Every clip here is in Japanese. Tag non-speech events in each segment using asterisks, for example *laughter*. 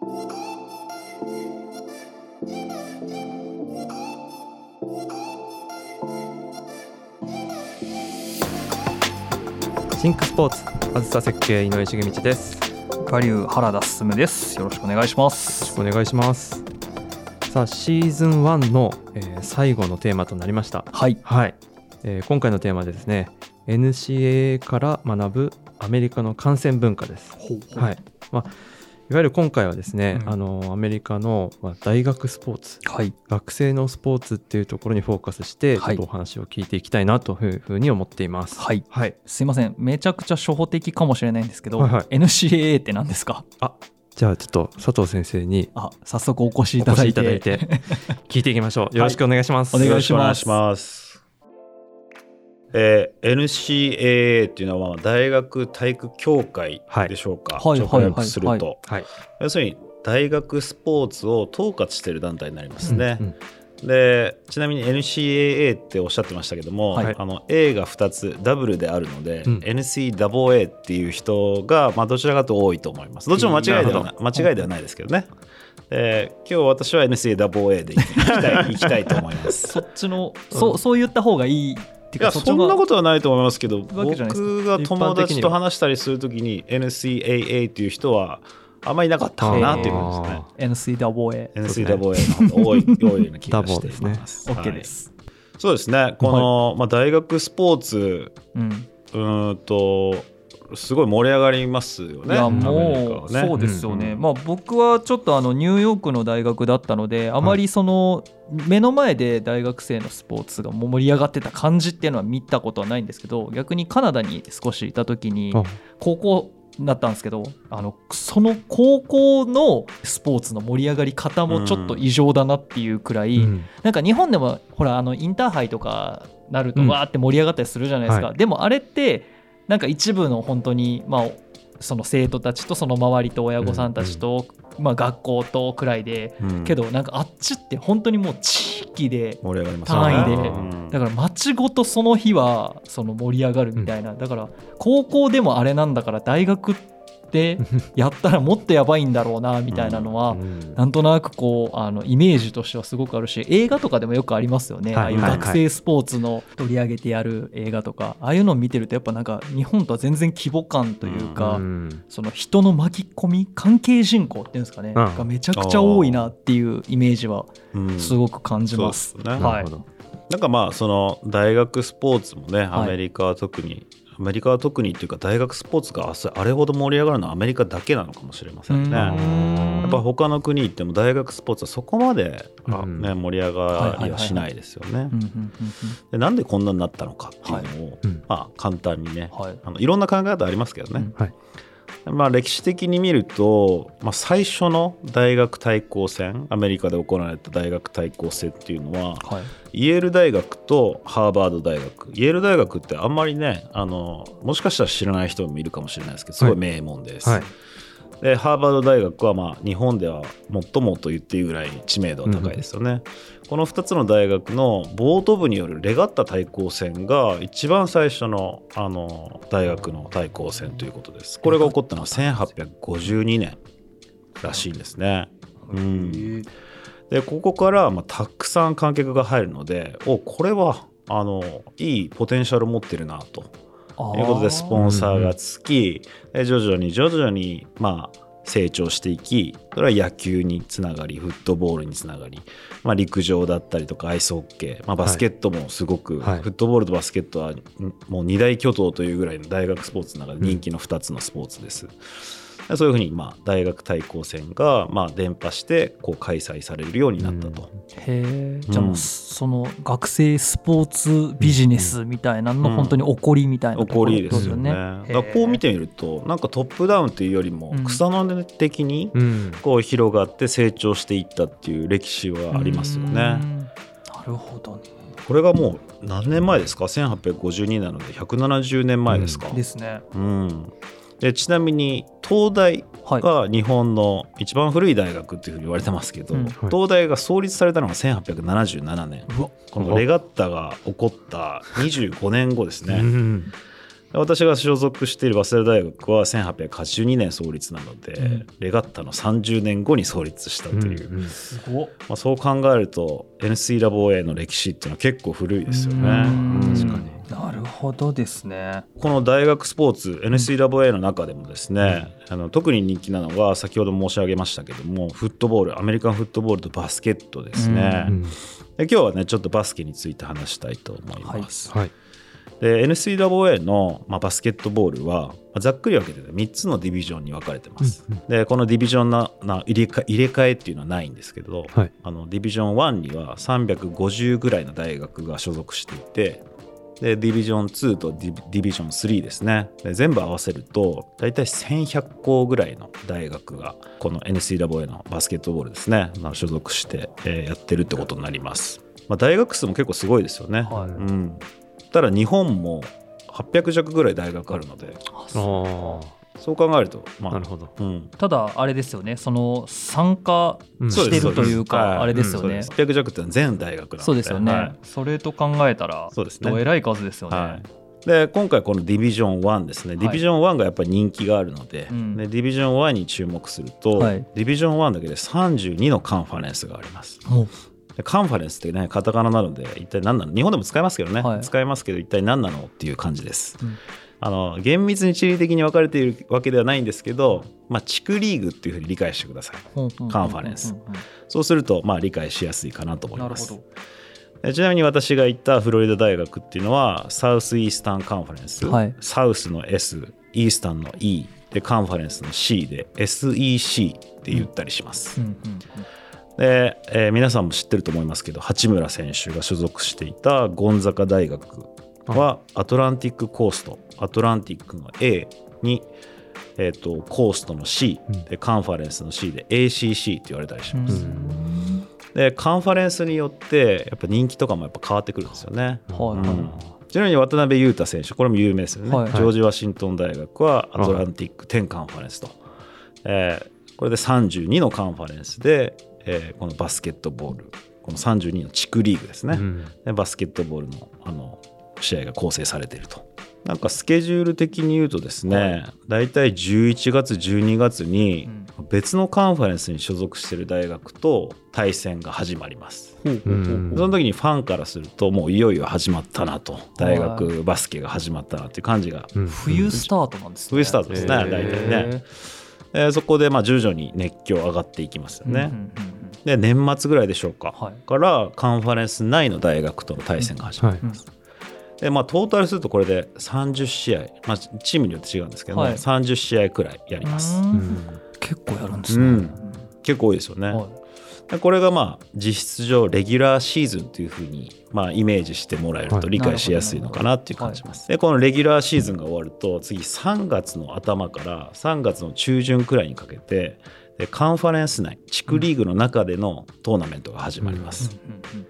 シンクスポーツあずさ設計井上重道です。よバリュー原田進です。よろしくお願いします。ろしくお願いします。さあシーズン1の、えー最後のテーマとなりました。はい。はい、えー今回のテーマでですね NCAA から学ぶアメリカの観戦文化です。はい。まあいわゆる今回はですね、うん。あのアメリカの、まあ、大学スポーツはい。学生のスポーツっていうところにフォーカスして、はい。ちょっとお話を聞いていきたいなというふうに思っています。はい。はい、すいません。めちゃくちゃ初歩的かもしれないんですけど、はいはい。NCAA って何ですか？じゃあちょっと佐藤先生にあ早速お越しいいただいて。ただいて聞いていきましょう。よろしくお願いします。お願いお願いします。えー NCAA っていうのはまあ大学体育協会でしょうか、はいはい直訳すると、はいはい。はい。要するに大学スポーツを統括している団体になりますね、うんでちなみに NCAA っておっしゃってましたけども、はい。あの A が2つダブルであるので、うん。NCAA っていう人が、まあ、どちらかと多いと思います。どっちも間違いではな間違いではないですけどね。で今日私は NCAA で行きたい行きたいと思います。*laughs* そっちの、そうそう言った方がいいっていういやそかっちのがんなことはないと思いますけど僕が友達と話したりするときに NCAA っていう人はあんまりいなかったかなっていう感じですね。NCAA NCAA の方が多い多いような気がしています。ダ OK はい。です、そうですね。この、まあ、大学スポーツうん。うーんとすごい盛り上がりますよね。いやもうはね。そうですよね、うんまあ僕はちょっとあのニューヨークの大学だったのであまりその目の前で大学生のスポーツが盛り上がってた感じっていうのは見たことはないんですけど逆にカナダに少しいた時にあ。高校だったんですけどあのその高校のスポーツの盛り上がり方もちょっと異常だなっていうくらい、うん。なんか日本でもほらあのインターハイとかなるとうん。わーって盛り上がったりするじゃないですか、はでもあれってなんか一部の本当にまあその生徒たちとその周りと親御さんたちと、まあ、学校とくらいでうん。けどなんかあっちって本当にもう地域で単位で。うん。だから街ごとその日はその盛り上がるみたいな、だから高校でもあれなんだから大学ってやったらもっとやばいんだろうなみたいなのは、うんなんとなくこうあのイメージとしてはすごくあるし映画とかでもよくありますよね、はいああいうはい学生スポーツの取り上げてやる映画とか、ああいうのを見てるとやっぱなんか日本とは全然規模感というか、うんその人の巻き込み関係人口っていうんですかね、うん。がめちゃくちゃ多いなっていうイメージはうんすごく感じます。そうですね。はい。なるほど。なんかまあその大学スポーツもねはい。アメリカは特に、アメリカは特にっていうか大学スポーツがああれほど盛り上がるのはアメリカだけなのかもしれませんね。うん。やっぱ他の国行っても大学スポーツはそこまで、ね、盛り上がりはしないですよね。でなんでこんなになったのかっていうのを、うん。まあ、簡単にね、い。あのいろんな考え方ありますけどね、うん。はいまあ、歴史的に見ると、まあ、最初の大学対抗戦アメリカで行われた大学対抗戦っていうのははい。イェール大学とハーバード大学。イェール大学ってあんまりねあのもしかしたら知らない人もいるかもしれないですけどすごい名門です。はいでハーバード大学はまあ日本では最もと言っていいぐらい知名度は高いですよね。この2つの大学のボート部によるレガッタ対抗戦が一番最初のあの大学の対抗戦ということです。これが起こったのは1852年らしいんですね。うん、でここからまあたくさん観客が入るのでおこれはあのいいポテンシャルを持ってるなと。ということでスポンサーがつき、で徐々に徐々にまあ成長していきそれは野球につながりフットボールにつながり、まあ、陸上だったりとかアイスホッケー、まあ、バスケットもすごく、はい。フットボールとバスケットはんもう二大巨頭というぐらいの大学スポーツの中で人気の2つのスポーツです。でそういうふうにまあ大学対抗戦がまあ伝播してこう開催されるようになったと。へえ。じゃあもううんその学生スポーツビジネスみたいなのうん。の本当に起こりみたいな起こところりですよね。へだえからこう見てみるとなんかトップダウンっていうよりもうん。草の根的にうん。こう広がって成長していったっていう歴史はありますようね。ん。なるほどね。これがもう何年前ですか？1852なので170年前ですか？ですね。うんでちなみに東大はい。が日本の一番古い大学っていうふうに言われてますけど、うん。はい。東大が創立されたのが1877年。このレガッタが起こった25年後ですね。うん私が所属している早稲田大学は1882年創立なので、うん。レガッタの30年後に創立したという、うんうん。すごっ。まあ、そう考えると NC ラボ A の歴史っていうのは結構古いですよね。うん。確かに。なるほどですね。この大学スポーツ NC ラボ A の中でもですね、あの特に人気なのが先ほど申し上げましたけどもフットボールアメリカンフットボールとバスケットですね、うんで今日はねちょっとバスケについて話したいと思います、はいで NCAA の、まあ、バスケットボールは、まあざっくり分けて3つのディビジョンに分かれてます、うんうん。でこのディビジョンなな入れか入れ替えっていうのはないんですけど、はい。あのディビジョン1には350ぐらいの大学が所属していてでディビジョン2とディディビジョン3ですね。で全部合わせると大体1100校ぐらいの大学がこの NCAA のバスケットボールですね。まあ所属して、えーやってるってことになります、まあ、大学数も結構すごいですよね、はい。うん、ただ日本も800弱ぐらい大学あるのであそう。あそう考えるとまああなるほど。うん、ただあれですよねその参加うん。してるというはかあれですよね。そうです。800弱ってのは全大学なので。そうですよね、はい。それと考えたらそうですね。どえらい数ですよね、はい。で今回このディビジョン1ですね、ディビジョン1がやっぱり人気があるので,、うん。でディビジョン1に注目すると、はい。ディビジョン1だけで32のカンファレンスがありますカンファレンスってねカタカナなので一体何なの？日本でも使いますけどね、はい。使いますけど一体何なのっていう感じです、うん。あの厳密に地理的に分かれているわけではないんですけど、まあ、地区リーグっていうふうに理解してください。カンファレンスうんう。んうんそうするとまあ理解しやすいかなと思います。ちなみに私が行ったフロリダ大学っていうのはサウスイースタンカンファレンス、はい。サウスの S イースタンの E でカンファレンスの C で SEC って言ったりします、うんうんで、えー皆さんも知ってると思いますけど八村選手が所属していたゴンザカ大学はアトランティックコーストアトランティックの A に、えー、とコーストの C うん。でカンファレンスの C で ACC って言われたりしうん。ます、でカンファレンスによってやっぱ人気とかもやっぱ変わってくるんですよね、はい。うん。ちなみに渡辺裕太選手これも有名ですよね、はい。ジョージ・ワシントン大学はアトランティック10カンファレンスと、えーこれで32のカンファレンスで、えーこのバスケットボールこの32の地区リーグですね、うん。でバスケットボールのあの試合が構成されていると。なんかスケジュール的に言うとですね、大体11月、12月に別のカンファレンスに所属している大学と対戦が始まります。うん。その時にファンからするともういよいよ始まったなと。大学バスケが始まったなっていう感じが、うん。冬スタートなんですね。冬スタートですね大体ねえーそこでまあ徐々に熱狂上がっていきますよね。で年末ぐらいでしょうか、はい。からカンファレンス内の大学との対戦が始まる。はい。でまあ、トータルするとこれで30試合、まあ、チームによって違うんですけど、はい。30試合くらいやります。ううん。ん結構やるんですね、うん。結構多いですよね。これがまあ実質上レギュラーシーズンというふうにまあイメージしてもらえると理解しやすいのかなっていう感じます。でこのレギュラーシーズンが終わると次3月の頭から3月の中旬くらいにかけてでカンファレンス内地区リーグの中でのトーナメントが始まります。うん。うん。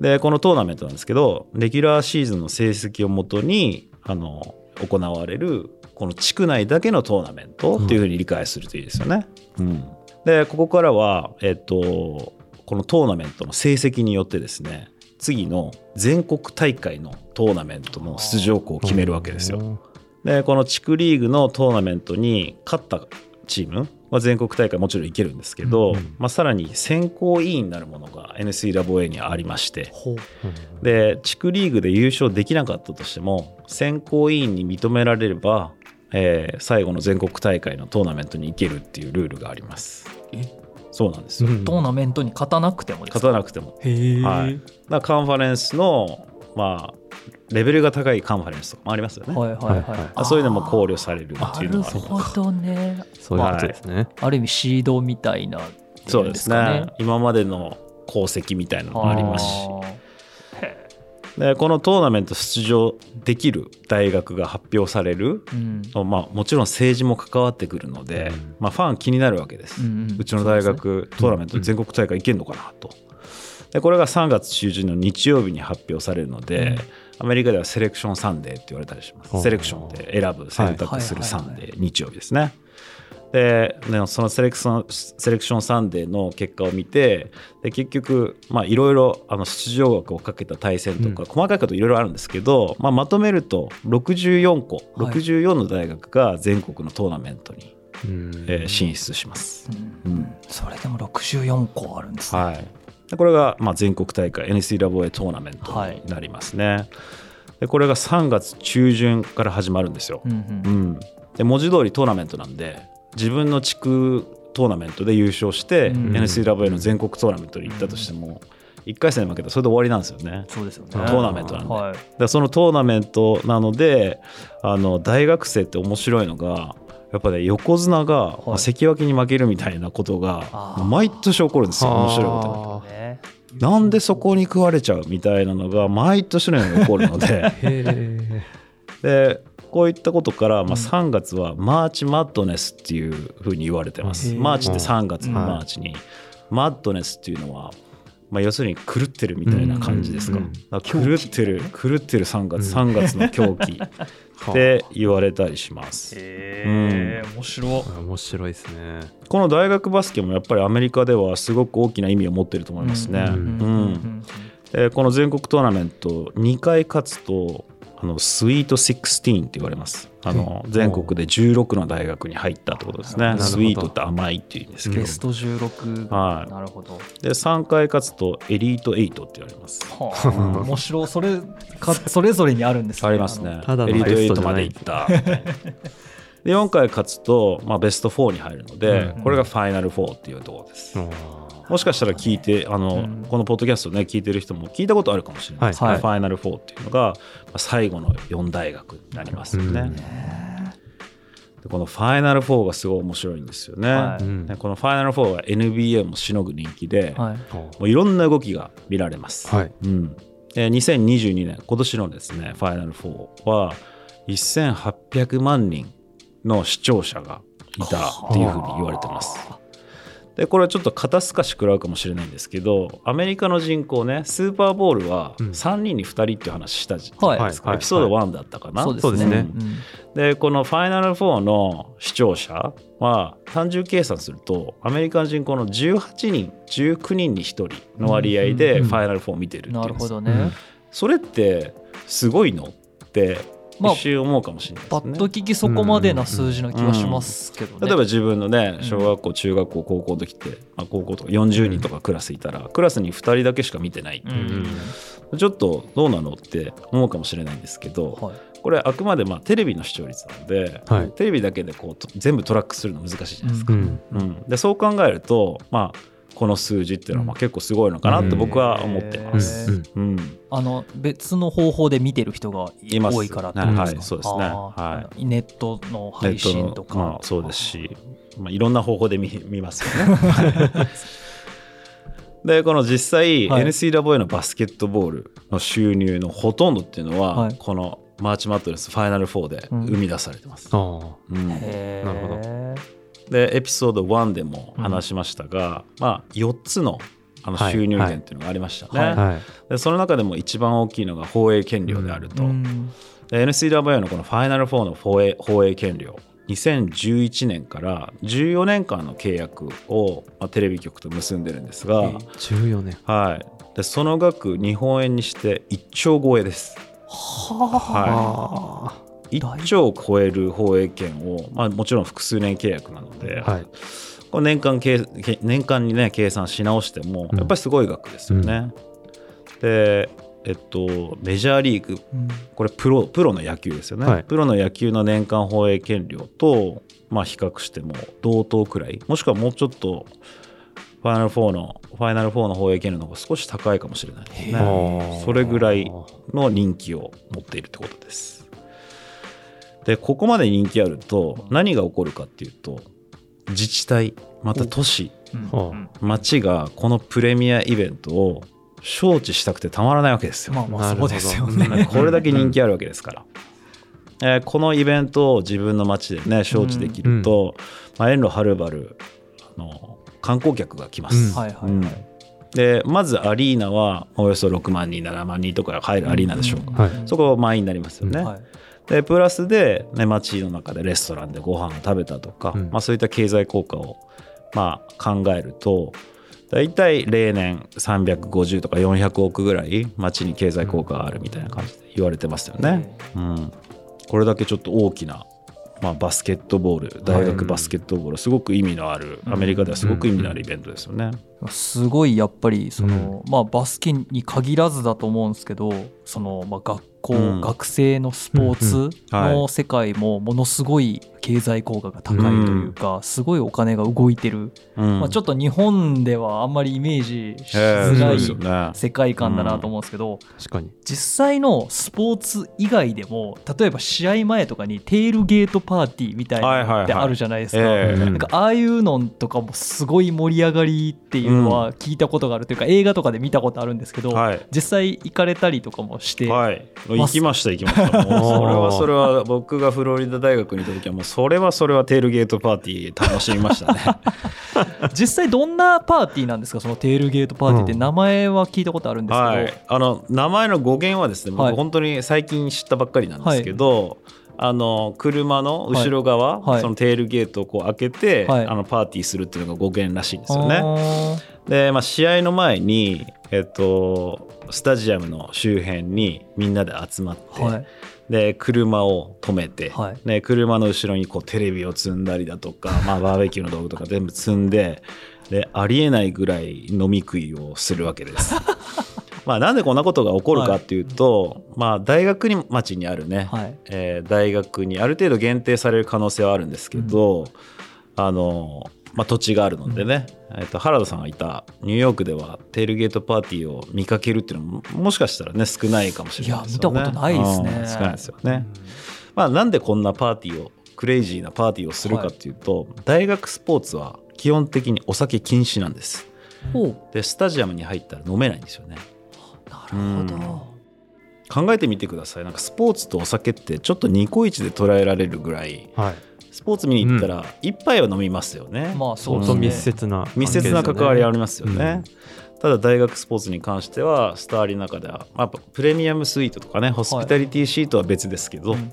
でこのトーナメントなんですけどレギュラーシーズンの成績をもとにあの行われるこの地区内だけのトーナメントっていうふうに理解するといいですよね。うんでここからは、えっと、このトーナメントの成績によってですね次の全国大会のトーナメントの出場校を決めるわけですよ。でこの地区リーグのトーナメントに勝ったチームは全国大会もちろん行けるんですけど、うんまあ、さらに選考委員になるものが NC ラボ A にはありましてほうで地区リーグで優勝できなかったとしても選考委員に認められれば、えー最後の全国大会のトーナメントに行けるっていうルールがあります。えそうなんですよ、うん。トーナメントに勝たなくてもですか？勝たなくても。へえ、はい。だカンファレンスのまあレベルが高いカンファレンスとかもありますよね、はいはいはい、そういうのも考慮されるっていうのがあります。ほどね。そういうことですね。ある意味シードみたいなそうですかね。今までの功績みたいなのもありますしでこのトーナメント出場できる大学が発表される、ーうん。まあ、もちろん政治も関わってくるので、うん。まあ、ファン気になるわけです、ううん。うんちの大学、トーナメント全国大会行けるのかなと。でこれが3月中旬の日曜日に発表されるので、うん。アメリカでは Selection Sunday って言われたりします。 selection って選ぶ選択する Sunday、日曜日ですねでねその Selection Selection Sunday の結果を見てで結局まあいろいろあの出場枠をかけた対戦とか、うん。細かいこといろいろあるんですけど、まあ、まとめると64個はい。64の大学が全国のトーナメントに、うん。えー進出します。うん。うん。それでも64個あるんですね、はい、でこれがまあ全国大会 NCAA トーナメントになりますね。でこれが3月中旬から始まるんですよ。うんううんん、で文字通りトーナメントなんで自分の地区トーナメントで優勝して、うん。NCAA の全国トーナメントに行ったとしても、1回戦で負けたらそれで終わりなんですよね。そうですよね。トーナメントなんで。はい。だそのトーナメントなのであの大学生って面白いのがやっぱね横綱が、まあ関脇に負けるみたいなことが毎年起こるんですよ面白いことがなんでそこに食われちゃうみたいなのが毎年のように起こるので。でこういったことから、まあ、うん。3月は March Madness っていうふうに言われてます。マー。チって3月のうん。マーチに、 Madness っていうのは、まあ、要するに狂ってるみたいな感じですか。狂ってる狂ってる3月、うん。3月の狂気ー *laughs* って言われたりします。へえ面白。はあ面白いですね。この大学バスケもやっぱりアメリカではすごく大きな意味を持ってると思いますね。うん。うん。でこの全国トーナメント2回勝つとあのスイート16って言われます。あの全国で16の大学に入ったってことですね。スイートって甘いっていうんですけど。ベスト16、はい。なるほど、で3回勝つとエリート8って言われます。はあ、面白い。それかそれぞれにあるんですね。ありますね。ただのエリート8ベストじゃない。まで行った。で4回勝つと、まあ、ベスト4に入るので、うん。これがファイナル4っていうところです、あもしかしたら聞いてあの、うん。このポッドキャストね聞いてる人も聞いたことあるかもしれないですね、はい。ファイナル4っていうのがまあ最後の4大学になりますよね、うん。でこのファイナル4がすごい面白いんですよね、はい。このファイナル4は NBA もしのぐ人気で、はい。ーもういろんな動きが見られます、はい。うん、で2022年今年のですねファイナル4は1800万人の視聴者がいたっていうふうに言われてますでこれはちょっと肩透かし食らうかもしれないんですけどアメリカの人口ねスーパーボールはうん。3人に2人っていう話したじゃないですか、はい。エピソード1だったかな、そうですそうですね。うん。でこのファイナル4の視聴者は単純計算するとアメリカの人口の18人19人に1人の割合でうん。ファイナル4を見てるっていう。んですなるほどね、うんそれってすごいの？ってまあ一瞬思うかもしれないですね。パッと聞きそこまでな数字な気はしますけどね、例えば自分のねうん小学校中学校高校の時って、まあ、高校とか40人とかクラスいたら、クラスに2人だけしか見てない、うんちょっとどうなのって思うかもしれないんですけど、はい。これあくまでまあテレビの視聴率なので、はい。テレビだけでこうと全部トラックするの難しいじゃないですか。うん。うん。でそう考えるとまあこの数字っていうのはまあ結構すごいのかなって僕は思ってまうん。す。うん。うん。あの別の方法で見てる人が多いからってことですか、はい。そうですね。はネットの配信とか、まあ、そうですし、まあ、いろんな方法で見 *laughs* 見ますよね。*laughs* でこの実際、はい。NCAA のバスケットボールの収入のほとんどっていうのは、はい。このマーチマットレスファイナル4でうん。生み出されてます。あー。うん。へー。なるほどでエピソード1でも話しましたが、まあ、4つのあのはい収入源っていうのがありましたね。はいはいでその中でも一番大きいのが放映権料であると。うん。で NCAA のこのファイナル4の放映放映権料2011年から14年間の契約を、まあ、テレビ局と結んでるんですが、ええ14年。はい、でその額日本円にして1兆超えです。はあ1兆を超える放映権を、まあ、もちろん複数年契約なので、ーはい。これ年間年間にね計算し直してもうん。やっぱりすごい額ですよね。でえっとメジャーリーグうん。これプロプロの野球ですよね、はい。プロの野球の年間放映権料と、まあ、比較しても同等くらい。もしくはもうちょっとファイナル4のファイナル4の放映権料の方が少し高いかもしれないですへねーそれぐらいの人気を持っているってことですでここまで人気あると何が起こるかっていうと自治体また都市町がこのプレミアイベントを招致したくてたまらないわけですよ。まあまあそうですようん。ね。これだけ人気あるわけですから。えーこのイベントを自分の街でね招致できると、まあ、遠路はるばるあの観光客が来ます。うん。はいはいうん。はい。でまずアリーナはおよそ6万人7万人とか入るアリーナでしょうか、はい。そこ満員になりますよね。はいでプラスで、ね、街の中でレストランでご飯を食べたとか、うん。まあ、そういった経済効果を、まあ、考えると大体例年350とか400億ぐらい街に経済効果があるみたいな感じで言われてますよね。うん、これだけちょっと大きな、まあ、バスケットボール大学バスケットボールすごく意味のあるアメリカではすごく意味のあるイベントですよね。すごいやっぱりその、まあ、バスケに限らずだと思うんですけどその、まあ、学校、うん。学生のスポーツの世界もものすごい経済効果が高いというか、すごいお金が動いてる、うん。まあ、ちょっと日本ではあんまりイメージしええづらい世界観だなと思うんですけど、確かに。実際のスポーツ以外でも例えば試合前とかにテールゲートパーティーみたいなのってあるじゃないですか。なんかああいうのとかもすごい盛り上がりっていうのは聞いたことがあるというか、映画とかで見たことあるんですけど、はい。実際行かれたりとかもして、はい、行きました行きました。もう。*laughs* それはそれは僕がフロリダ大学にいた時はもうそれはそれはテールゲートパーティー楽しみましたね。*laughs* 実際どんなパーティーなんですか？そのテールゲートパーティーってうん名前は聞いたことあるんですけど、はい。あの名前の語源はですね僕はい。本当に最近知ったばっかりなんですけど、あの車の後ろ側、はい。はい。そのテールゲートをこう開けて、はい。あのパーティーするっていうのが語源らしいんですよあね。ー。で、まあ、試合の前に、えっと、スタジアムの周辺にみんなで集まって、はい。で車を止めて、はい。ね、車の後ろにこうテレビを積んだりだとか、まあ、バーベキューの道具とか全部積んででありえないぐらい飲み食いをするわけです。*laughs* まあなんでこんなことが起こるかっていうと、まあ、大学に町にあるね、はい。えー大学にある程度限定される可能性はあるんですけど、あのまあ、土地があるのでね、えっと原田さんがいたニューヨークではテールゲートパーティーを見かけるっていうのももしかしたらね少ないかもしれないですよね。いや見たことないですね。うん少ないですよね。まあ、なんでこんなパーティーをクレイジーなパーティーをするかっていうと、大学スポーツは基本的にお酒禁止なんです。でスタジアムに入ったら飲めないんですよね。なるほど、考えてみてください。なんかスポーツとお酒ってちょっとニコイチで捉えられるぐらいはい。スポーツ見に行ったら一杯は飲みますよね、まあそう相ですね。当密接な密接な関わりありますよね、うん。ただ大学スポーツに関してはスターリの中では、まあ、プレミアムスイートとかねホスピタリティシートは別ですけど、うん。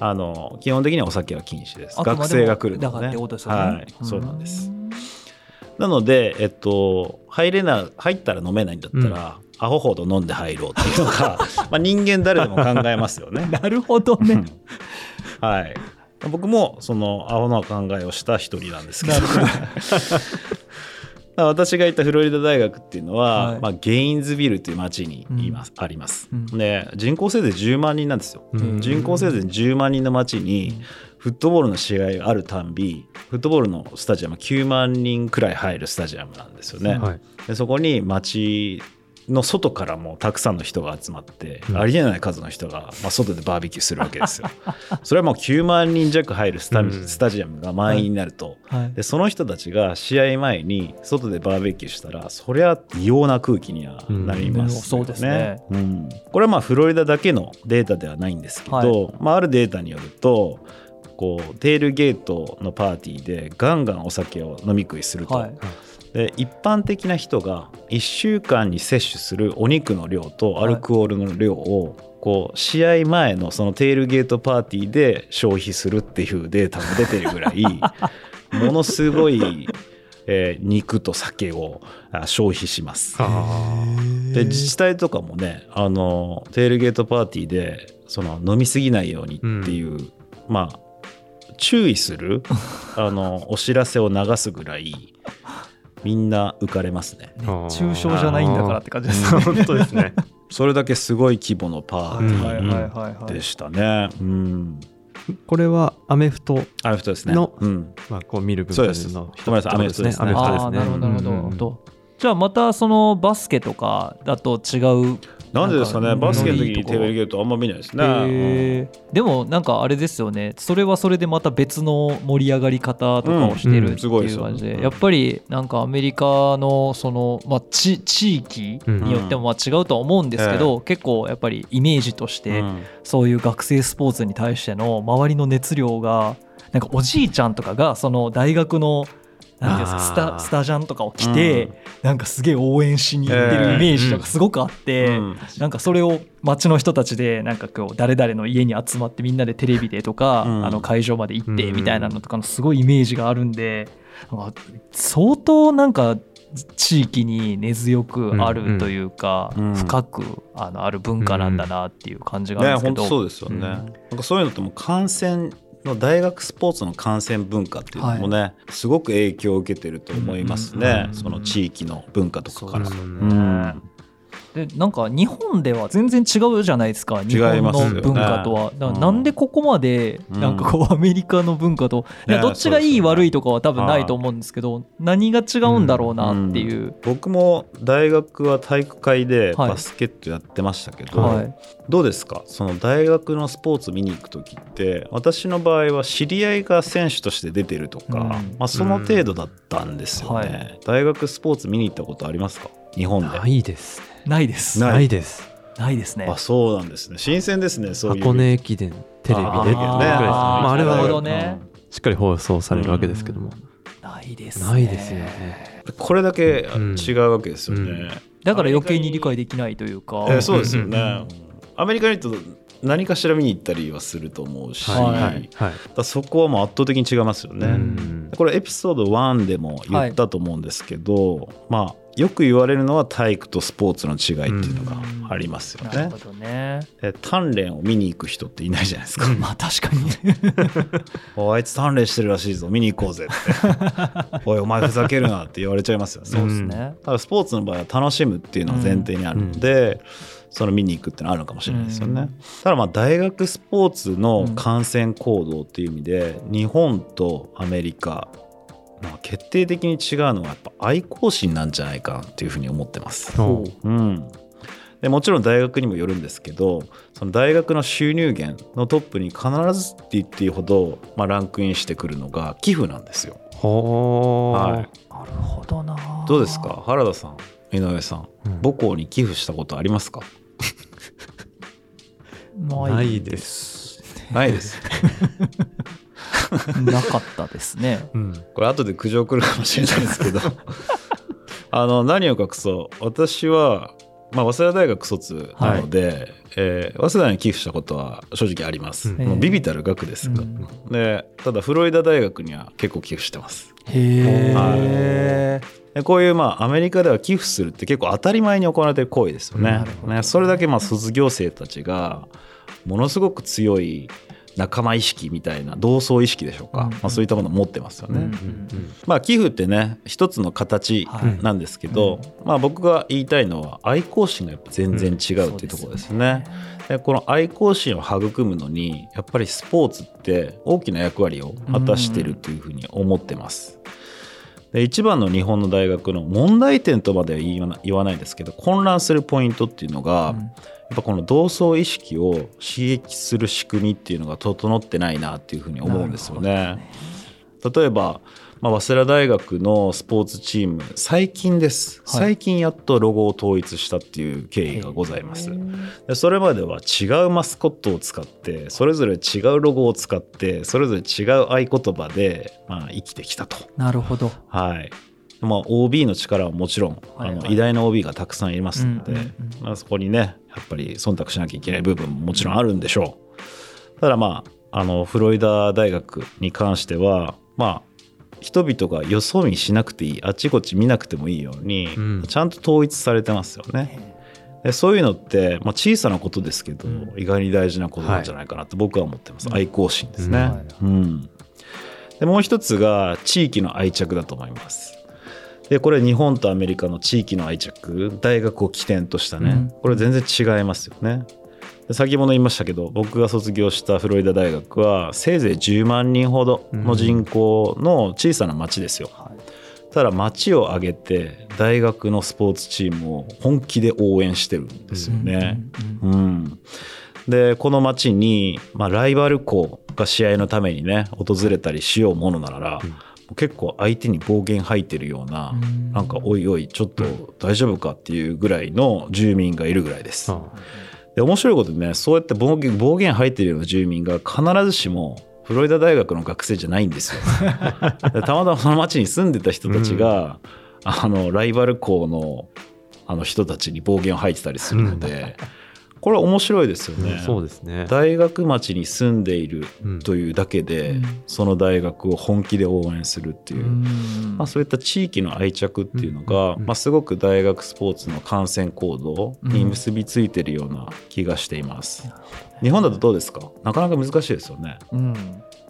あの基本的にはお酒は禁止です。学生が来るので、だからってことですよね。はい、そうなんです。なので、えっと、入れな入ったら飲めないんだったら、アホほど飲んで入ろうっていうのが *laughs* まあ人間誰でも考えますよね。*laughs* なるほどね。はい、僕もそのアホな考えをした一人なんですけど。*laughs* 私がいたフロリダ大学っていうのは、はい。まあ、ゲインズビルという町にいます、あります、うん。で人口せいぜい10万人なんですよ、うん。人口せいぜい10万人の町にフットボールの試合があるたんびフットボールのスタジアム9万人くらい入るスタジアムなんですよね、はい。でそこに町の外からもたくさんの人が集まって、うん。ありえない数の人が、まあ、外でバーベキューするわけですよ。*laughs* それはもう9万人弱入るスタ,、うん。スタジアムが満員になると、はい。でその人たちが試合前に外でバーベキューしたらそりゃ異様な空気にはなりますようん。そうですね。うん。これはまあフロリダだけのデータではないんですけど、はい。まあ、あるデータによるとこうテールゲートのパーティーでガンガンお酒を飲み食いすると、はいで一般的な人が1週間に摂取するお肉の量とアルコールの量をこう試合前のそのテールゲートパーティーで消費するっていうデータも出てるぐらい *laughs* ものすごい、えー肉と酒をあ消費します。あで自治体とかもねあのテールゲートパーティーでその飲みすぎないようにっていう、まあ注意する *laughs* あのお知らせを流すぐらいみんな浮かれますね。あ中傷じゃないんだからって感じですね。本当ですね *laughs* それだけすごい規模のパーティはいはいはいはいーでしたね。うん。これはアメフト、アメフトですね。のうん。まあ、こう見る文化そうですのごめんなさいアメフトですねアメフトですねなるほどなるほど、うんうんとじゃあまたそのバスケとかだと違うなんでですかねバスケの時にテールゲートあんま見ないですね。でもなんかあれですよねそれはそれでまた別の盛り上がり方とかをしてうん。るってすごいですよ。いう感じでうん。やっぱりなんかアメリカのその、まあ、地地域によってもまあ違うとは思うんですけど、結構やっぱりイメージとしてうん。そういう学生スポーツに対しての周りの熱量がなんかおじいちゃんとかがその大学のなんかスタスタジャンとかを着て、なんかすげえ応援しに行ってるイメージとかすごくあって、うん。なんかそれを街の人たちでなんかこう誰々の家に集まってみんなでテレビでとか、うん。あの会場まで行ってうんみたいなのとかのすごいイメージがあるんでなんか相当なんか地域に根強くあるというか、うんうん。深くあのある文化なんだなっていう感じがあるんですけど、当そうですよね、うん。なんかそういうのってもう観戦の大学スポーツの観戦文化っていうのもね、すごく影響を受けてると思いますね、うんその地域の文化とかから。そううんうんでなんか日本では全然違うじゃないですか日本の文化とは、だからなんでここまでうん。なんかこうアメリカの文化と、いやねどっちがいい悪いとかは多分ないと思うんですけど何が違うんだろうなっていう、僕も大学は体育会ではい。バスケットやってましたけど、はい。どうですか？その大学のスポーツ見に行く時って私の場合は知り合いが選手として出てるとか、うん。まあ、その程度だったんですよね、はい。大学スポーツ見に行ったことありますか？日本で。ないですねないです。ない。です。ないですね。あそうなんですね。新鮮ですねそういう。箱根駅伝テレビで。あねまああれなるほどはねしっかり放送されるわけですけども。ないですね。ないですよね。これだけうん。違うわけですよね、うん。だから余計に理解できないというか、えーそうですよね、うんアメリカに行くと何かしら見に行ったりはすると思うし、はいはいそこはもう圧倒的に違いますよね、うん。これエピソード1でも言ったと思うんですけど、まあよく言われるのは体育とスポーツの違いっていうのがありますよねなるほ。どねで鍛錬を見に行く人っていないじゃないですか。まあ確かに *laughs* おいあいつ鍛錬してるらしいぞ見に行こうぜって。*laughs* おいお前ふざけるなって言われちゃいますよね。そうですね、ただスポーツの場合は楽しむっていうのが前提にあるので、その見に行くっていうのはあるのかもしれないですよね。うんただまあ大学スポーツの観戦行動っていう意味で、日本とアメリカ、まあ、決定的に違うのはやっぱ愛好心なんじゃないかなっていうふうに思ってます。ほう。ん。でもちろん大学にもよるんですけどその大学の収入源のトップに必ずって言っていいほど、まあ、ランクインしてくるのが寄付なんですよ。はい。なるほどな。どうですか？原田さん井上さん。うん。母校に寄付したことありますか？ないです。ないです。*laughs* *laughs* なかったですね。うん。これ後で苦情来るかもしれないですけど。*laughs* あの何を隠そう。私は、まあ、早稲田大学卒なので、えー早稲田に寄付したことは正直あります。うん。もうビビたる額ですが、うん。でただフロリダ大学には結構寄付してます。へえでこういうまあアメリカでは寄付するって結構当たり前に行われてる行為ですよね。ねそれだけまあ卒業生たちがものすごく強い仲間意識みたいな同窓意識でしょうか、うんまあ、そういったものを持ってますよね。うんうんまあ寄付ってね一つの形はいなんですけど、まあ僕が言いたいのは愛好心がやっぱ全然違うっていうところですね。でこの愛好心を育むのにやっぱりスポーツって大きな役割を果たしてるというふうに思ってます。で一番の日本の大学の問題点とまでは言わないですけど混乱するポイントっていうのが、うんやっぱこの同窓意識を刺激する仕組みっていうのが整ってないなっていうふうに思うんですよね。例えば、まあ、早稲田大学のスポーツチーム最近です、はい。最近やっとロゴを統一したっていう経緯がございます。でそれまでは違うマスコットを使ってそれぞれ違うロゴを使ってそれぞれ違う合言葉で、まあ、生きてきたと。なるほど。はい。まあ、OB の力はもちろん、はいはい。あの偉大な OB がたくさんいますので、うんうんうん。まあ、そこにねやっぱり忖度しなきゃいけない部分ももちろんあるんでしょうただまああのフロリダ大学に関してはまあ人々がよそ見しなくていいあちこち見なくてもいいように、うん。ちゃんと統一されてますよね。でそういうのって、まあ、小さなことですけど、うん。意外に大事なことなんじゃないかなって僕は思ってます、うん愛好心ですね。うん。でもう一つが地域の愛着だと思います。でこれ日本とアメリカの地域の愛着。大学を起点としたね、うん。これ全然違いますよね。で先ほど言いましたけど僕が卒業したフロリダ大学はせいぜい10万人ほどの人口の小さな町ですよ。はい。ただ町を挙げて大学のスポーツチームを本気で応援してるんですよね。うんうんうん、でこの町に、まあ、ライバル校が試合のためにね訪れたりしようものなら、うん。結構相手に暴言吐いてるような、うん。なんかおいおいちょっと大丈夫かっていうぐらいの住民がいるぐらいです。あで面白いことにねそうやって暴言暴言吐いてるような住民が必ずしもフロリダ大学の学生じゃないんですよ。*laughs* たまたまその町に住んでた人たちが、あのライバル校のあの人たちに暴言を吐いてたりするので、*laughs* これは面白いですよね。そうですね。大学町に住んでいるというだけで、うん。その大学を本気で応援するっていう、うん。まあ、そういった地域の愛着っていうのが、うん。まあ、すごく大学スポーツの観戦行動に結びついてるような気がしています。日本だとどうですか？なかなか難しいですよね。うん。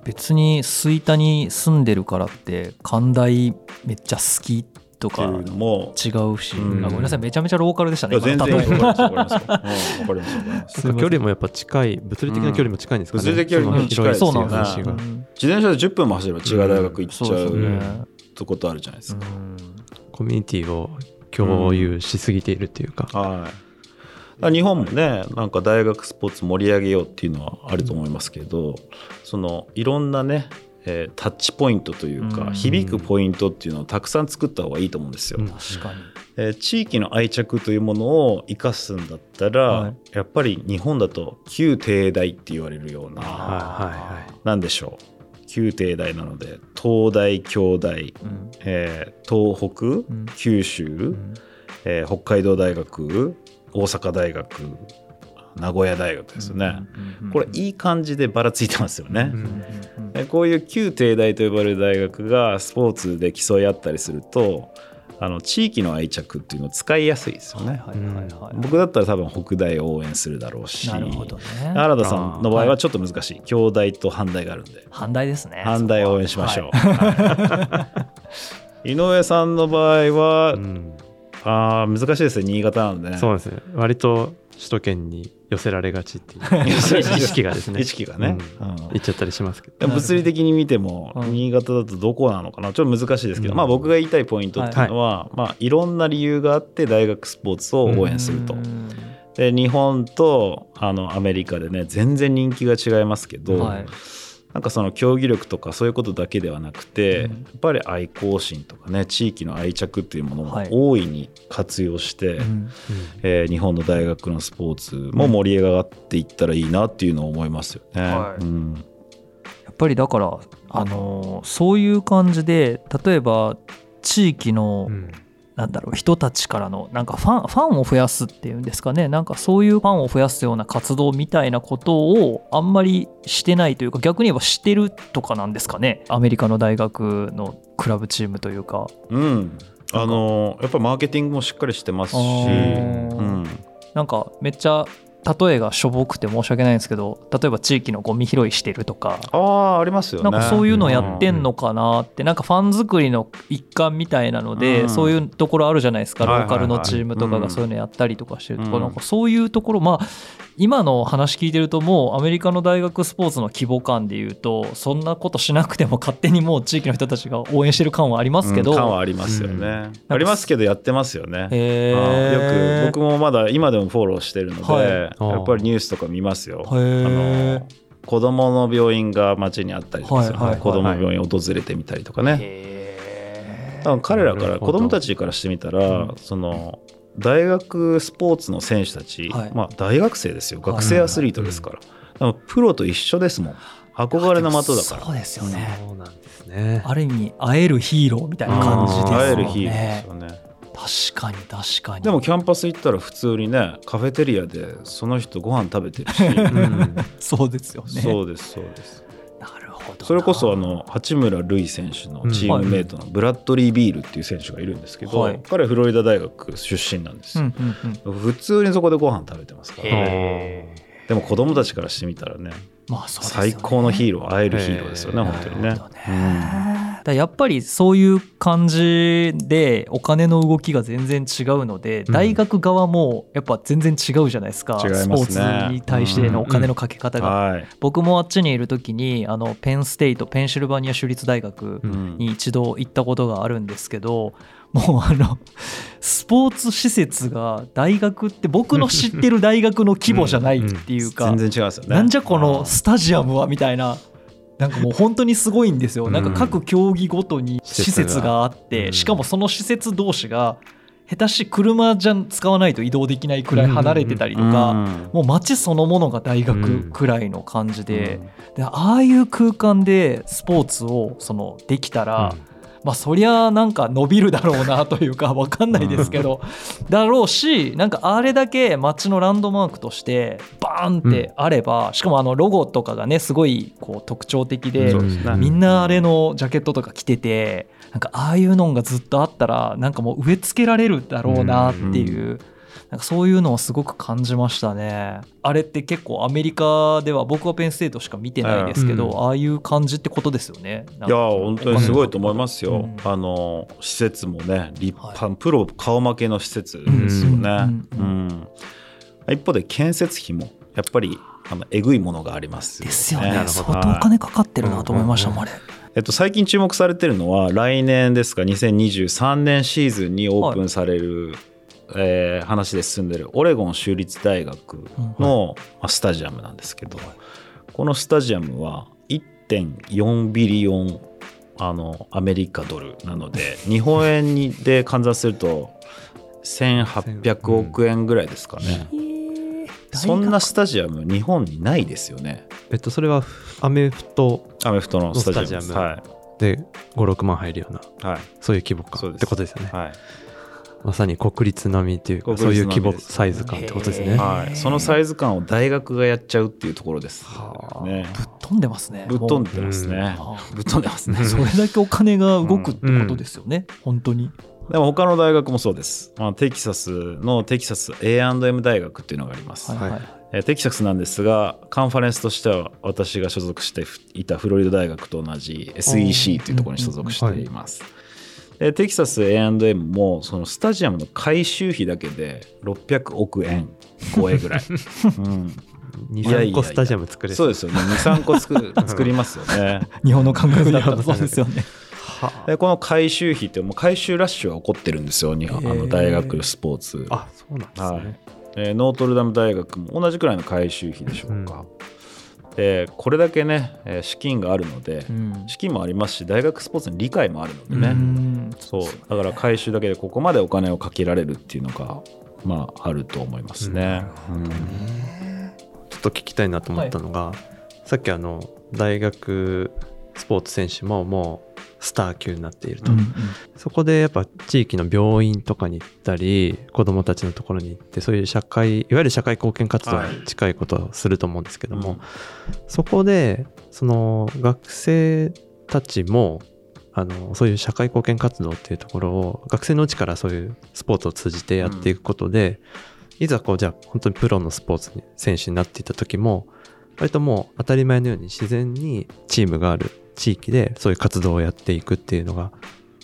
別に吹田に住んでるからって寛大めっちゃ好きっていうのも違うし、うんあごめんなさいめちゃめちゃローカルでしたねいや全然わかりますわかります距離もやっぱ近い、物理的な距離も近いんですかね。うん物理的距離も近いですよねそう話が。うん自転車で10分も走れば違う大学行っちゃそうですようねとことあるじゃないですか。コミュニティを共有しすぎているっていうか。はい。だから日本もねなんか大学スポーツ盛り上げようっていうのはあると思いますけど、そのいろんなね、えータッチポイントというか、うん。響くポイントっていうのをたくさん作った方がいいと思うんですよ。うん確かに。えー地域の愛着というものを生かすんだったら、はい。やっぱり日本だと旧帝大って言われるような、はいはいはい。なんでしょう。旧帝大なので東大京大、うん。えー東北、うん。九州、うん。えー北海道大学大阪大学名古屋大学ですよね、うんこれいい感じでばらついてますよね、うこういう旧帝大と呼ばれる大学がスポーツで競い合ったりするとあの地域の愛着っていうのを使いやすいですよね、はいはいはいはい。僕だったら多分北大を応援するだろうし。なるほどね。原田さんの場合はちょっと難しい。京大と阪大があるんで。反対ですね。阪大を応援しましょう、は。はい。*laughs* 井上さんの場合は、うん。あー難しいですね。新潟なのでね。そうですね。割と首都圏に寄せられがちっていう。*laughs* 意識がですね。意識がね、うん。うん。いっちゃったりしますけど。物理的に見てもうん。新潟だとどこなのかな？ちょっと難しいですけど、うん。まあ僕が言いたいポイントっていうのは、い。まあ、いろんな理由があって大学スポーツを応援すると。うんで日本とあのアメリカでね全然人気が違いますけど、はいなんかその競技力とかそういうことだけではなくて、うん。やっぱり愛好心とかね地域の愛着っていうものはい。を大いに活用して、うん。えー日本の大学のスポーツも盛り上がっていったらいいなっていうのを思いますよね。はい。うん。やっぱりだから、あのーそういう感じで例えば地域の、うんなんだろう人たちからのなんかファンファンを増やすっていうんですかね。なんかそういうファンを増やすような活動みたいなことをあんまりしてないというか逆に言えばしてるとかなんですかね。アメリカの大学のクラブチームというか。うん、あのやっぱりマーケティングもしっかりしてますし、うん、なんかめっちゃ例えがしょぼくて申し訳ないんですけど例えば地域のゴミ拾いしてるとかああありますよね。なんかそういうのやってんのかなってなんかファン作りの一環みたいなので、うん。そういうところあるじゃないですか、ローカルのチームとかうん。がそういうのやったりとかしてるところ、うん。なんかそういうところまあ今の話聞いてるともうアメリカの大学スポーツの規模感でいうとそんなことしなくても勝手にもう地域の人たちが応援してる感はありますけど、うん。感はありますよね、うん。ありますけどやってますよね。よく僕もまだ今でもフォローしてるので、はいやっぱりニュースとか見ますよ。あの子供の病院が街にあったりとかはいはいはい子供の病院を訪れてみたりとかね。多分彼らから子供たちからしてみたら、その大学スポーツの選手たち、はい。まあ大学生ですよ。学生アスリートですから、でもプロと一緒ですもん。憧れの的だから。そうですよね、そうなんですね。ある意味会えるヒーローみたいな感じですよね。会える日ですよね確かに確かに。でもキャンパス行ったら普通にねカフェテリアでその人ご飯食べてるし。うん。*laughs* そうですよね。そうですそうです。なるほどな。それこそあの八村塁選手のチームメイトのブラッドリー・ビールっていう選手がいるんですけど、はい。彼はフロリダ大学出身なんですうんよ、うんうん。普通にそこでご飯食べてますからね。へでも子供たちからしてみたらねまあそうですよね。最高のヒーロー会えるヒーローですよね本当にね。なるほどねだやっぱりそういう感じでお金の動きが全然違うので、うん。大学側もやっぱ全然違うじゃないですか、ね。スポーツに対してのお金のかけ方が、はい、僕もあっちにいる時にあのペンステイトペンシルバニア州立大学うん。に一度行ったことがあるんですけどもうあのスポーツ施設が大学って僕の知ってる大学の規模じゃないっていうか、全然違いますよね。なんじゃこのスタジアムはみたいな。なんかもう本当にすごいんですよ。なんか各競技ごとに施設があって、うん。しかもその施設同士が下手し車じゃ使わないと移動できないくらい離れてたりとか、もう街そのものが大学くらいの感じで,、でああいう空間でスポーツをそのできたら、まあそりゃなんか伸びるだろうなというか分かんないですけどだろうしなんかあれだけ街のランドマークとしてバーンってあれば、しかもあのロゴとかがねすごいこう特徴的で、みんなあれのジャケットとか着ててなんかああいうのがずっとあったらなんかもう植え付けられるだろうなっていう。なんかそういうのをすごく感じましたね。あれって結構アメリカでは僕はペンステートしか見てないですけど、うん、ああいう感じってことですよね。いや本当にすごいと思いますよ。うん、あの施設もね立派、はい、プロ顔負けの施設ですよね。うん一方で建設費もやっぱりあのえぐいものがありますよね。ですよね。相当お金かかってるなと思いましたもん、あれ。えっと、最近注目されてるのは来年ですか2023年シーズンにオープンされる、はいえー、話で進んでるオレゴン州立大学の、まあ、スタジアムなんですけど、このスタジアムは1.4ビリオンあのアメリカドルなので *laughs* 日本円にで換算すると1800億円ぐらいですかね。そんなスタジアム日本にないですよね。えっとそれはアメフトアメフトのスタジアムはい、で56万入るような、はい、そういう規模感ってことですよね。はいまさに国立並みっていうかそういう規模サイズ感ってことですね、はい、そのサイズ感を大学がやっちゃうっていうところです、ね、ぶっ飛んでますね。ぶっ飛んでますね、ぶっ飛んでますね。それだけお金が動くってことですよね、うん、本当に。でも他の大学もそうです、まあ、テキサスのテキサス A&M 大学っていうのがあります、はいはい、テキサスなんですがカンファレンスとしては私が所属していたフロリダ大学と同じ SEC というところに所属しています、でテキサス A&M もそのスタジアムの改修費だけで600億円超えぐらい、*laughs* うん、23個スタジアム作れそう。ですよね。23個作 *laughs* 作りますよね。日本の感覚だったらそうですよね。で *laughs* この改修費ってもう改修ラッシュは起こってるんですよ。日本あの大学スポーツ。あそうなんですね、はい。えー、ノートルダム大学も同じくらいの改修費でしょうか、でこれだけね資金があるので、うん、資金もありますし大学スポーツに理解もあるのでね、うん、そう。だから回収だけでここまでお金をかけられるっていうのがまああると思いますね。うん、ちょっと聞きたいなと思ったのが、はい、さっきあの大学スポーツ選手ももうスター級になっていると、うんうん、そこでやっぱ地域の病院とかに行ったり子どもたちのところに行ってそういう社会いわゆる社会貢献活動に近いことをすると思うんですけども、はい、そこでその学生たちもあのそういう社会貢献活動っていうところを学生のうちからそういうスポーツを通じてやっていくことで、うん、いざこうじゃあ本当にプロのスポーツ選手になっていた時も割ともう当たり前のように自然にチームがある地域でそういう活動をやっていくっていうのが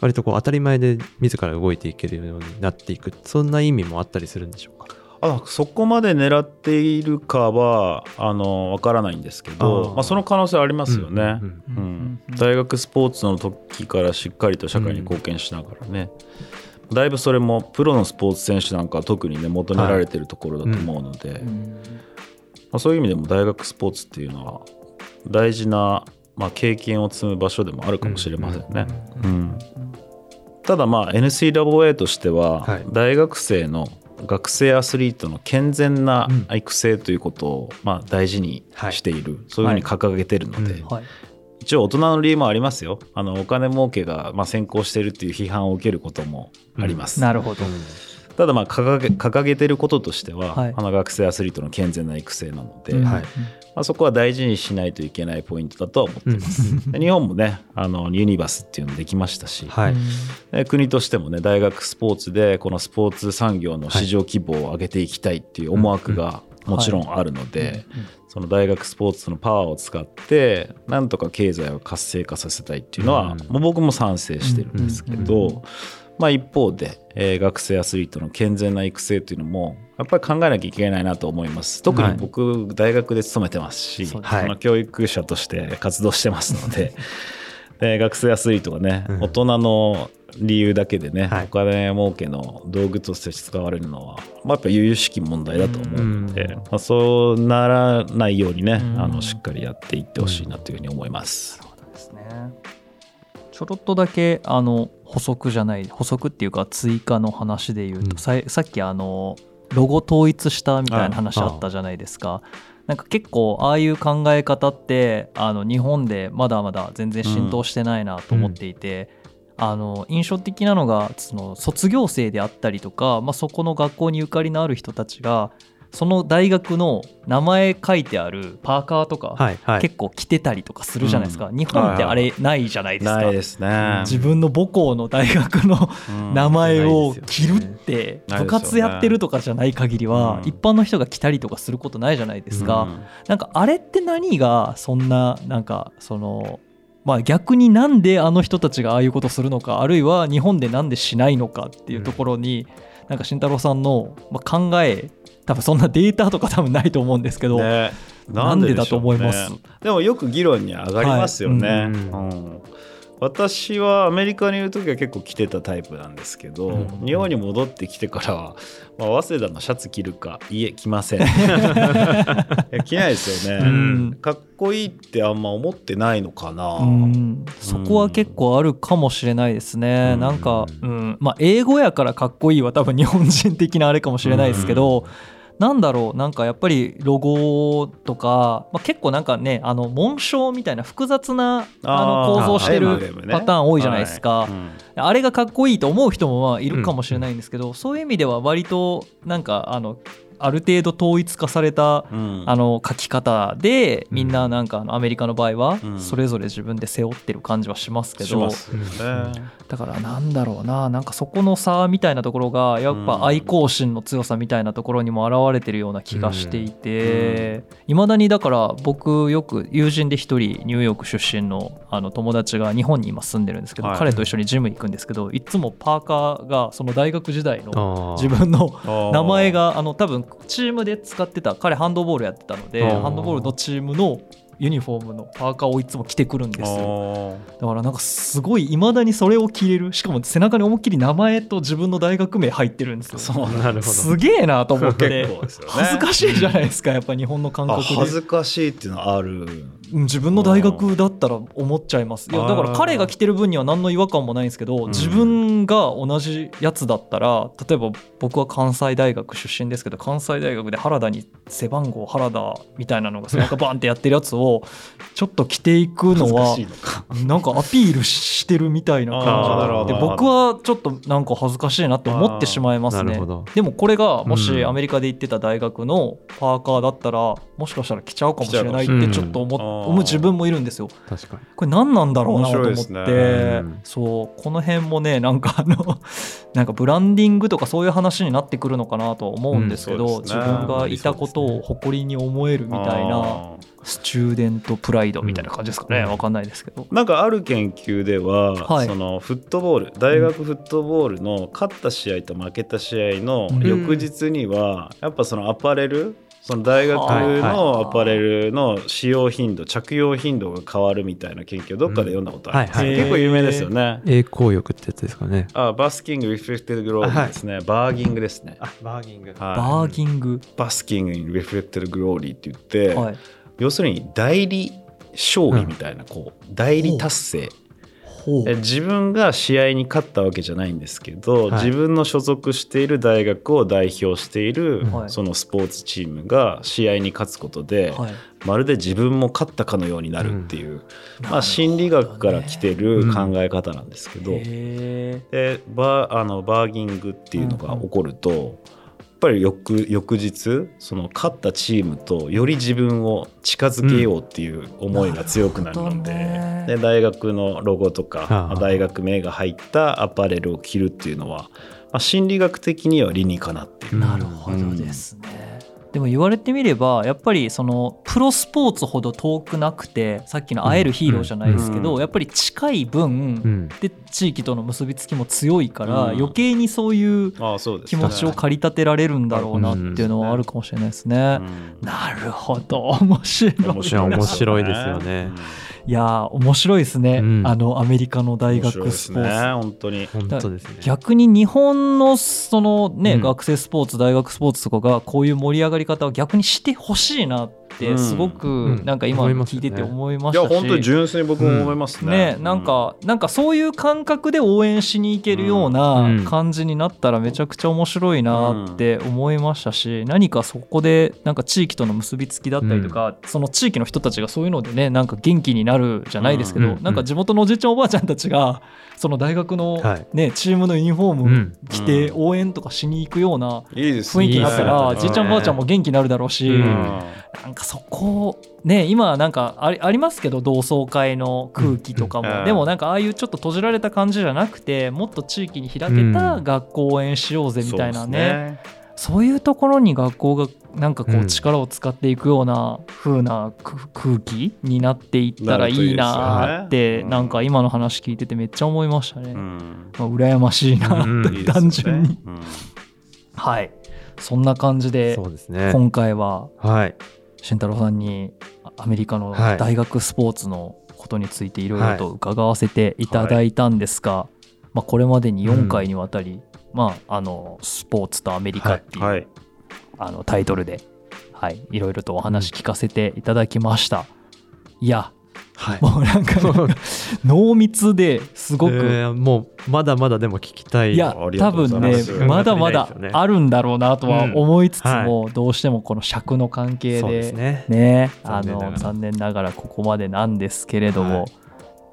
割とこう当たり前で自ら動いていけるようになっていくそんな意味もあったりするんでしょうか？あそこまで狙っているかはあの分からないんですけどまあ、その可能性ありますよね。大学スポーツの時からしっかりと社会に貢献しながらね、うん、だいぶそれもプロのスポーツ選手なんかは特にね求められてるところだと思うので、はいうん、まあ、そういう意味でも大学スポーツっていうのは大事なまあ、経験を積む場所でもあるかもしれませんね。うんただまあ NCAA としては大学生の学生アスリートの健全な育成ということをまあ大事にしている、そういうふうに掲げてるので、一応大人の理由もありますよ。あのお金儲けがまあ先行しているっていう批判を受けることもあります。なるほど、ただまあ掲げ掲げてることとしては、はい、あの学生アスリートの健全な育成なので、はい、まあ、そこは大事にしないといけないポイントだとは思ってます。日本もねあのユニバスっていうのできましたし、はい、国としてもね大学スポーツでこのスポーツ産業の市場規模を上げていきたいっていう思惑がもちろんあるので、その大学スポーツのパワーを使ってなんとか経済を活性化させたいっていうのは、もう僕も賛成してるんですけど、まあ、一方で、えー、学生アスリートの健全な育成というのもやっぱり考えなきゃいけないなと思います。特に僕、はい、大学で勤めてますし、はい、その教育者として活動してますので *laughs* で学生アスリートがね、うん、大人の理由だけでね、はい、お金儲けの道具として使われるのは、まあ、やっぱ由々しき問題だと思うので、まあ、そうならないようにね、あのしっかりやっていってほしいなというふうに思います。なるほどですね。ちょろっとだけあの補足じゃない補足っていうか追加の話で言うと、うん。さいさっきあのロゴ統一したみたいな話あったじゃないですか。なんか結構ああいう考え方ってあの日本でまだまだ全然浸透してないなと思っていて、あの印象的なのがその卒業生であったりとか、まあ、そこの学校にゆかりのある人たちがその大学の名前書いてあるパーカーとか、はいはい。結構着てたりとかするじゃないですか、日本ってあれないじゃないですか、ないですね。自分の母校の大学のうん名前を着るってね部活やってるとかじゃない限りはうん。一般の人が着たりとかすることないじゃないですか、うん。なんかあれって何がそんななんかそのまあ逆になんであの人たちがああいうことするのかあるいは日本でなんでしないのかっていうところに、なんか慎太郎さんのまあ考え多分そんなデータとか多分ないと思うんですけど、ね、なんでだと思います？でもよく議論に上がりますよね、はいうん。私はアメリカにいる時は結構着てたタイプなんですけど、うん。日本に戻ってきてからは、まあ、早稲田のシャツ着るかいえ着ません。*laughs* 着ないですよね、うん。かっこいいってあんま思ってないのかな、うん。そこは結構あるかもしれないですね、うん。なんか、うん。まあ、英語やからかっこいいは多分日本人的なあれかもしれないですけど、なんだろうなんかやっぱりロゴとか、まあ、結構なんかねあの紋章みたいな複雑なあの構造してるパターン多いじゃないですか、はい。うん。あれがかっこいいと思う人もまあいるかもしれないんですけど、そういう意味では割となんかあのある程度統一化されたうん。あの書き方でみんななんかあのアメリカの場合はうん。それぞれ自分で背負ってる感じはしますけど、しますよね、だからなんだろうななんかそこの差みたいなところがやっぱ愛好心の強さみたいなところにも表れてるような気がしていていまだにだから僕よく友人で一人ニューヨーク出身のあの友達が日本に今住んでるんですけど、はい。彼と一緒にジム行くんですけどいつもパーカーがその大学時代の自分の名前があの多分チームで使ってた彼ハンドボールやってたのでハンドボールのチームのユニフォームのパーカーをいつも着てくるんですよ。だからなんかすごいいまだにそれを着れるしかも背中に思いっきり名前と自分の大学名入ってるんですよ。そうなるほど。すげえなと思って。*laughs* ね。恥ずかしいじゃないですかやっぱ日本の感あ覚で恥ずかしいっていうのはあるうん自分の大学だったら思っちゃいます。いやだから彼が着てる分には何の違和感もないんですけどん。自分が同じやつだったら例えば僕は関西大学出身ですけど関西大学で原田に背番号原田みたいなのが背中バンってやってるやつをちょっと着ていくのはなんかアピールしてるみたいな感じ。で僕はちょっとなんか恥ずかしいなって思ってしまいますね。でもこれがもうん。しアメリカで行ってた大学のパーカーだったらもしかしたら着ちゃうかもしれないってちょっと思,、うん思う自分もいるんですよ。確かに。これ何なんだろうなと思って、面白いですね。そうこの辺もねなんかあの *laughs* なんかブランディングとかそういう話になってくるのかなとは思うんですけど、うんすね。自分がいたことを誇りに思えるみたいなstudent pride みたいな感じですかね、うん。わかんないですけど。なんかある研究では、はい。そのフットボール大学フットボールの勝った試合と負けた試合の翌日には、やっぱそのアパレルその大学のアパレルの使用頻度着用頻度が変わるみたいな研究をどっかで読んだことある。んですよ、うん。はいはい。結構有名ですよね。栄光浴ってやつですかね。あ basking reflected glory ですね、 BIRGing ですね。あ、 BIRGing。はい。バーギング、バスキング reflected glory って言って、はい、要するに代理勝利みたいな、こう代理達成。ほうえ自分が試合に勝ったわけじゃないんですけど、はい。自分の所属している大学を代表している、はい。そのスポーツチームが試合に勝つことで、はい。まるで自分も勝ったかのようになるっていう、まあ、なるほどね心理学から来てる考え方なんですけど、へでバーあの BIRGing っていうのが起こると、やっぱり翌翌日その勝ったチームとより自分を近づけようっていう思いが強くなるので,、なるほどねで大学のロゴとか、大学名が入ったアパレルを着るっていうのは、まあ、心理学的には理にかなっている。うんなるほどですね。でも言われてみればやっぱりそのプロスポーツほど遠くなくてさっきの会えるヒーローじゃないですけど、うん。やっぱり近い分、うん。で地域との結びつきも強いから、うん。余計にそういう気持ちを駆り立てられるんだろうなっていうのはあるかもしれないですね。うん。なるほど。面白い。面白い。面白いですよねいやー面白いですね、うんあのアメリカの大面学スポーツ。本当に。本当ですね。逆に日本のそのね、うん学生スポーツ大学スポーツとかがこういう盛り上がり方を逆にしてほしいなっってすごくなんか今聞いてて思いましたし、いや本当に純粋に僕も思いますね。ねなんかなんかそういう感覚で応援しに行けるような感じになったらめちゃくちゃ面白いなって思いましたし、何かそこでなんか地域との結びつきだったりとか、その地域の人たちがそういうのでねなんか元気になるじゃないですけど、なんか地元のおじいちゃんおばあちゃんたちがその大学のね、チームのユニフォーム着て応援とかしに行くような雰囲気になったらじいちゃんばあちゃんも元気になるだろうし、なんかそこね今なんかありありますけど同窓会の空気とかも、でもなんかああいうちょっと閉じられた感じじゃなくてもっと地域に開けた学校応援しようぜみたいなね,、そういうところに学校がなんかこう力を使っていくような風な空気になっていったらいいなってなん。か今の話聞いててめっちゃ思い。ましたね。まあ、羨ましいな単純に。はい。そんな感じで今回は慎太郎さんにアメリカの大学スポーツのことについていろいろと伺わせていただいたんですが、まあ、これまでに4回にわたり、まあ、あのスポーツとアメリカっていう、あのタイトルで、はい、いろいろとお話聞かせていただきました。いやはい、もうなんか *laughs* 濃密ですごく、えー、もうまだまだでも聞きたい。いや多分ねまだまだあるんだろうなとは思いつつも、うん。はい、どうしてもこの尺の関係でね、ね、あの残念ながらここまでなんですけれども、はい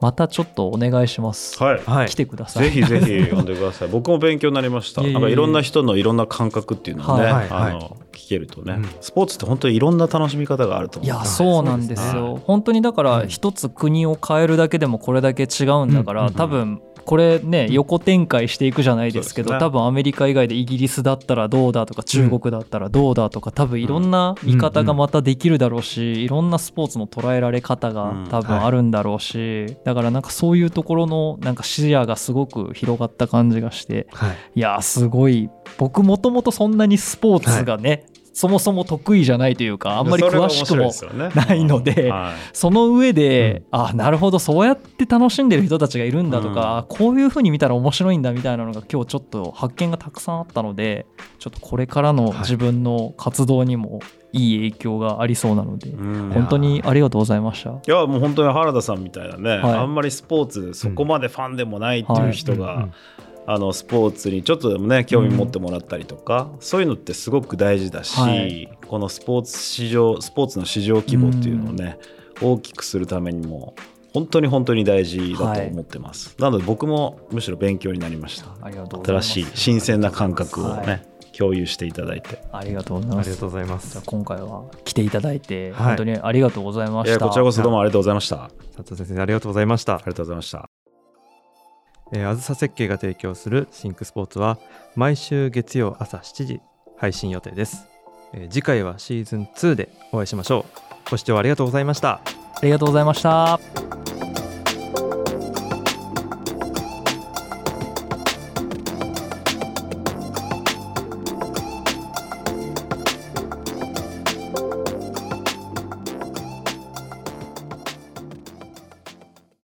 またちょっとお願いします。はい。来てください。ぜひぜひ呼んでください。*laughs* 僕も勉強になりました。なんかいろんな人のいろんな感覚っていうのをね、はいあの聞けるとね、うん、スポーツって本当にいろんな楽しみ方があると思う。いや、そうなんですよ。本当にだから一つ国を変えるだけでもこれだけ違うんだから、多分これね横展開していくじゃないですけど、ね、多分アメリカ以外でイギリスだったらどうだとか中国だったらどうだとか、多分いろんな見方がまたできるだろうし、いろんなスポーツの捉えられ方が多分あるんだろうし、だからなんかそういうところのなんか視野がすごく広がった感じがして、はい、いやすごい。僕もともとそんなにスポーツがね、はいそもそも得意じゃないというかあんまり詳しくもないのでその上で、うん、あなるほどそうやって楽しんでる人たちがいるんだとか、うん、こういうふうに見たら面白いんだみたいなのが今日ちょっと発見がたくさんあったのでちょっとこれからの自分の活動にもいい影響がありそうなので、うん、本当にありがとうございました。いやもう本当に原田さんみたいなね、はい、あんまりスポーツそこまでファンでもないっていう人が、はいあのスポーツにちょっとでもね興味持ってもらったりとか、うん、そういうのってすごく大事だし、はい、このスポーツ市場スポーツの市場規模っていうのをね、うん、大きくするためにも本当に本当に大事だと思ってます、はい、なので僕もむしろ勉強になりました。新しい新鮮な感覚をね、はい。共有していただいて。ありがとうございます。ありがとうございます。今回は来ていただいて、本当にありがとうございました、こちらこそどうもありがとうございました。佐藤先生ありがとうございました。ありがとうございましたえー、あずさ設計が提供するシンクスポーツは毎週月曜朝7時配信予定です、えー、次回はシーズン2でお会いしましょう。ご視聴ありがとうございました。ありがとうございました。